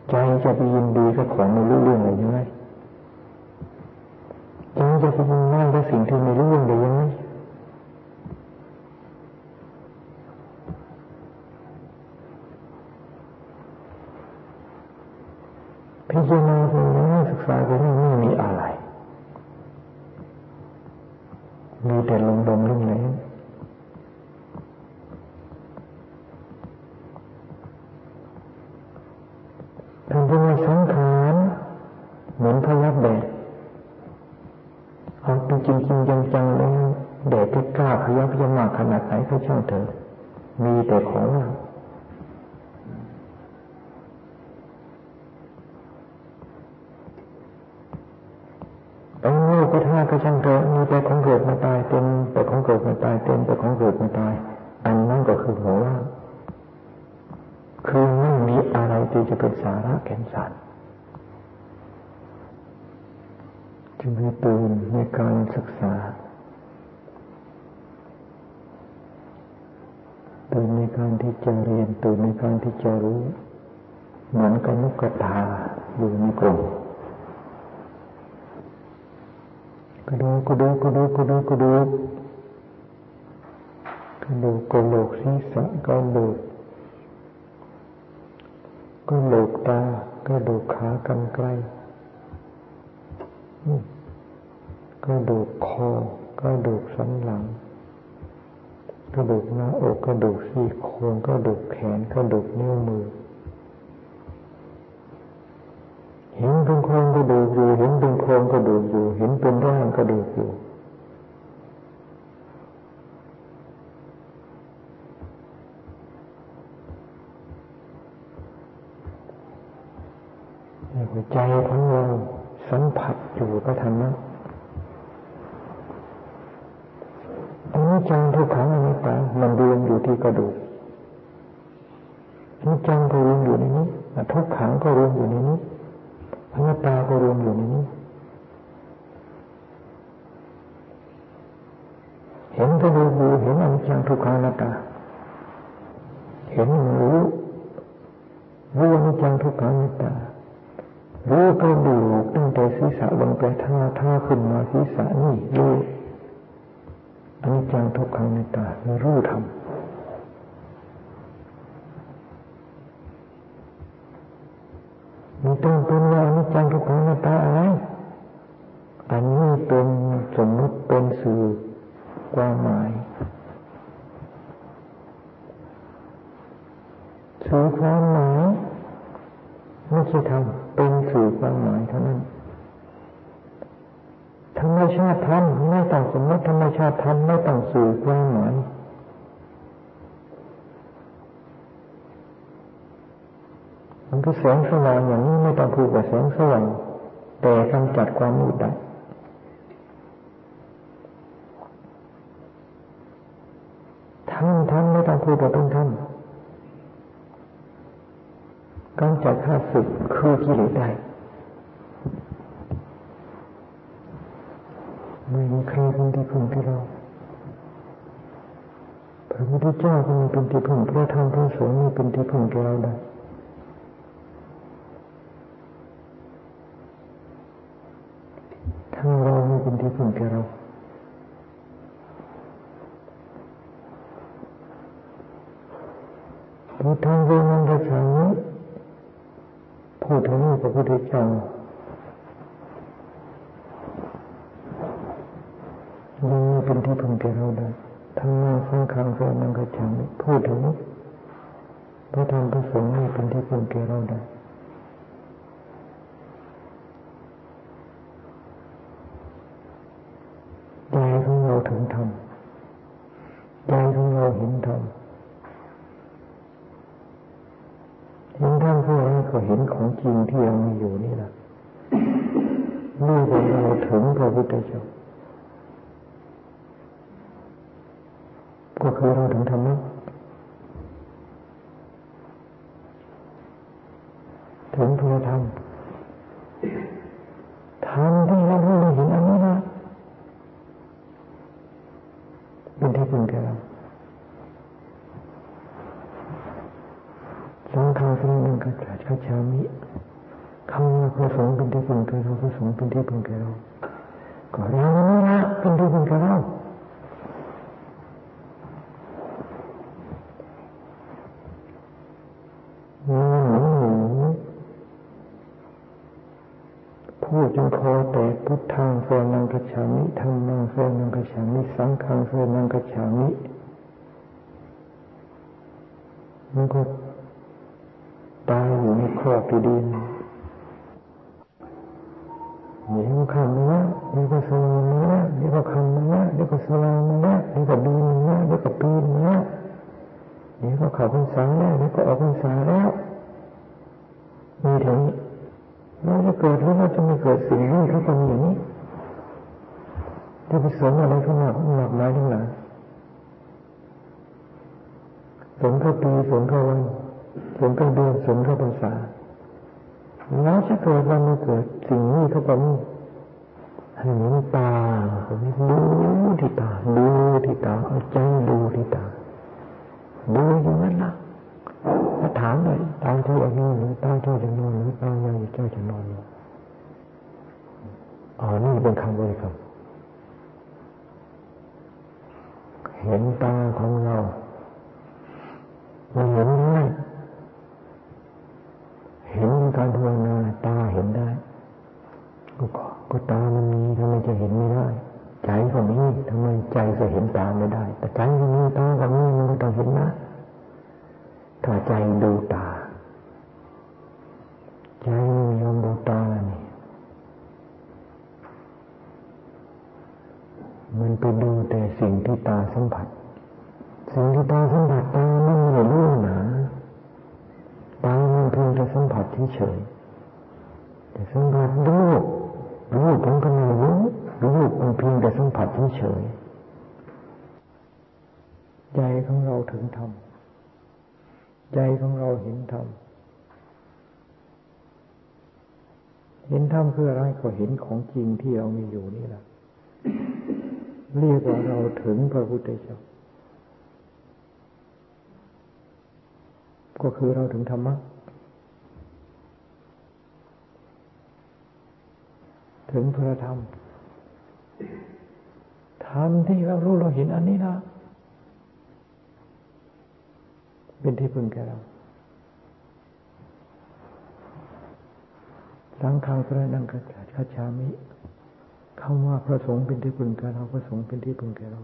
ใจจะไปยินดีกับของไม่รู้เรื่องอเลยใช่ไหมใจจะไปยินมั่นกับสิ่งที่ไม่รู้ ใจของเราสัมผัสอยู่พระธรรมะตรงนี้จังทุกขังอนัตตามันรวมอยู่ที่กระดูกนิจังก็รวมอยู่ในนี้ทุกขังก็รวมอยู่ในนี้อนัตตาก็รวมอยู่ในนี้ เห็นก็ดู จากข้าศึกคือกิเลสได้ไม่มีใครเป็นที่พึ่งที่เราพระพุทธเจ้าก็มีเป็นที่พึ่งพระธรรมพระสงฆ์มีเป็นที่พึ่งเราได้ทั้งเราไม่เป็นที่พึ่งแกเราทั้งเรา สุโนดาทั้งหน้าทั้งขังโสนังกระฉังพูดถึงพระธรรมพระสงฆ์นี่เป็นที่พึ่งแก่เราได้ มันก็ตายอยู่ในครอบที่ดินเดี๋ยวคำมาเดี๋ยวก็สว่างมาเดี๋ยวก็คำมาเดี๋ยวก็สว่างมาเดี๋ยวก็ดูมาเดี๋ยวก็ปีนมาเดี๋ยวก็ข้าพรรษาแล้วเดี๋ยวก็ออกพรรษาแล้วมีเท่านี้เราจะเกิดหรือเราจะไม่เกิดสิ่งนี้เขาก็มีอย่างนี้จะไปสนอะไรเขาหนักหนักไม้ทั้งหลาย สนเข้าปีสนเข้าวันสนเข้าเดือนสนเข้าพรรษาแล้วจะเกิดเราไม่เกิดสิ่งนี้เขาก็มีให้เห็นตาดูที่ตาดูที่ตาเอาใจดูที่ตาดูอย่างนั้นละถ้าถามเลยตาเท่าอย่างนี้หรือตาเท่าอย่างนอนหรือตาอย่างเจ้าจะนอนออ๋อนี่เป็นคำบริกรรมเห็นตาของเรา มันเห็นได้เห็นการภาวนาตาเห็นได้ก็ก็ตามันมีทำไมจะเห็นไม่ได้ ใจก็มีทำไมใจจะเห็นตาไม่ได้ แต่ใจก็มีตาก็มีมันก็ต้องเห็นนะถ้าใจดูตา ใจไม่ยอมดูตานี่มันไปดูแต่สิ่งที่ตาสัมผัส สิ่งที่ตาสัมผัสตาไม่ได้รู้หนาตามันเพียงแต่สัมผัสเฉยแต่สัมผัสรูปรูปมันก็ไม่รู้รูปมันเพียงแต่สัมผัสเฉยใจของเราถึงธรรมใจของเราเห็นธรรมเห็นธรรมคืออะไรก็เห็นของจริงที่เรามีอยู่นี่แหละเรียกว่าเราถึงพระพุทธเจ้า ก็คือเราถึงธรรมะ ถึงพระธรรมธรรมที่เรารู้เราเห็นอันนี้นะ เป็นที่พึ่งแก่เราสังฆังพระนังกัจฉามิคำว่าพระสงฆ์เป็นที่พึ่งแก่เราพระสงฆ์เป็นที่พึ่งแก่เรา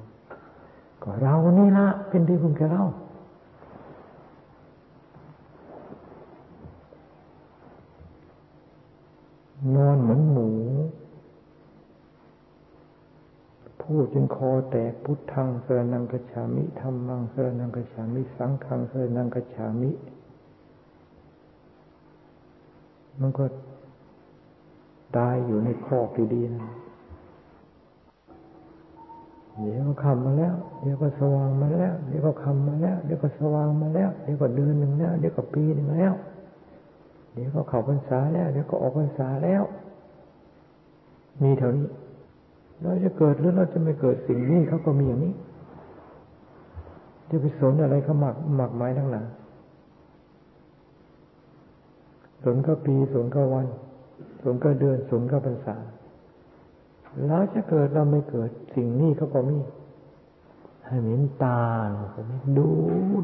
ก็เรานี่ละเป็นที่พึ่งแก่เรา นอนเหมือนหมู พูดจนคอแตกพุทธังเสนังกฉามิธรรมังเสนังกฉามิ สังฆังเสนังกฉามิ มันก็ตายอยู่ในคอกดีๆนะเดี๋ยวก็คำมาแล้ว เดี๋ยวก็สว่างมาแล้ว เดี๋ยวก็คำมาแล้ว เดี๋ยวก็สว่างมาแล้ว เดี๋ยวก็เดือนหนึ่งแล้ว เดี๋ยวก็ปีหนึ่งแล้ว เดี๋ยวก็เข้าพรรษาแล้ว เดี๋ยวก็ออกพรรษาแล้ว มีเท่านี้ เราจะเกิดหรือเราจะไม่เกิดสิ่งนี้เขาก็มีอย่างนี้จะไปสนอะไรเขาหมักหมักไม้ทั้งหลายสนก็ปีสนก็วันสนก็เดือนสนก็พรรษาเราจะเกิดเราไม่เกิดสิ่งนี้เขาก็มีให้เห็นตาเราไม่ดู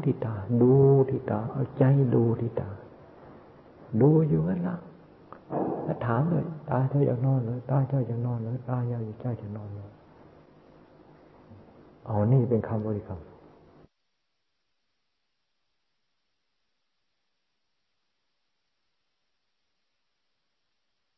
ที่ตา ดูที่ตา เอาใจดูที่ตา ดูอยู่นั่นละแล้วถามเลยตายเจ้าอยากนอนเลยตายเจ้าอยากนอนเลยตาอยากอยู่ใจจะนอนเลยเอานี่เป็นคำบริกรรม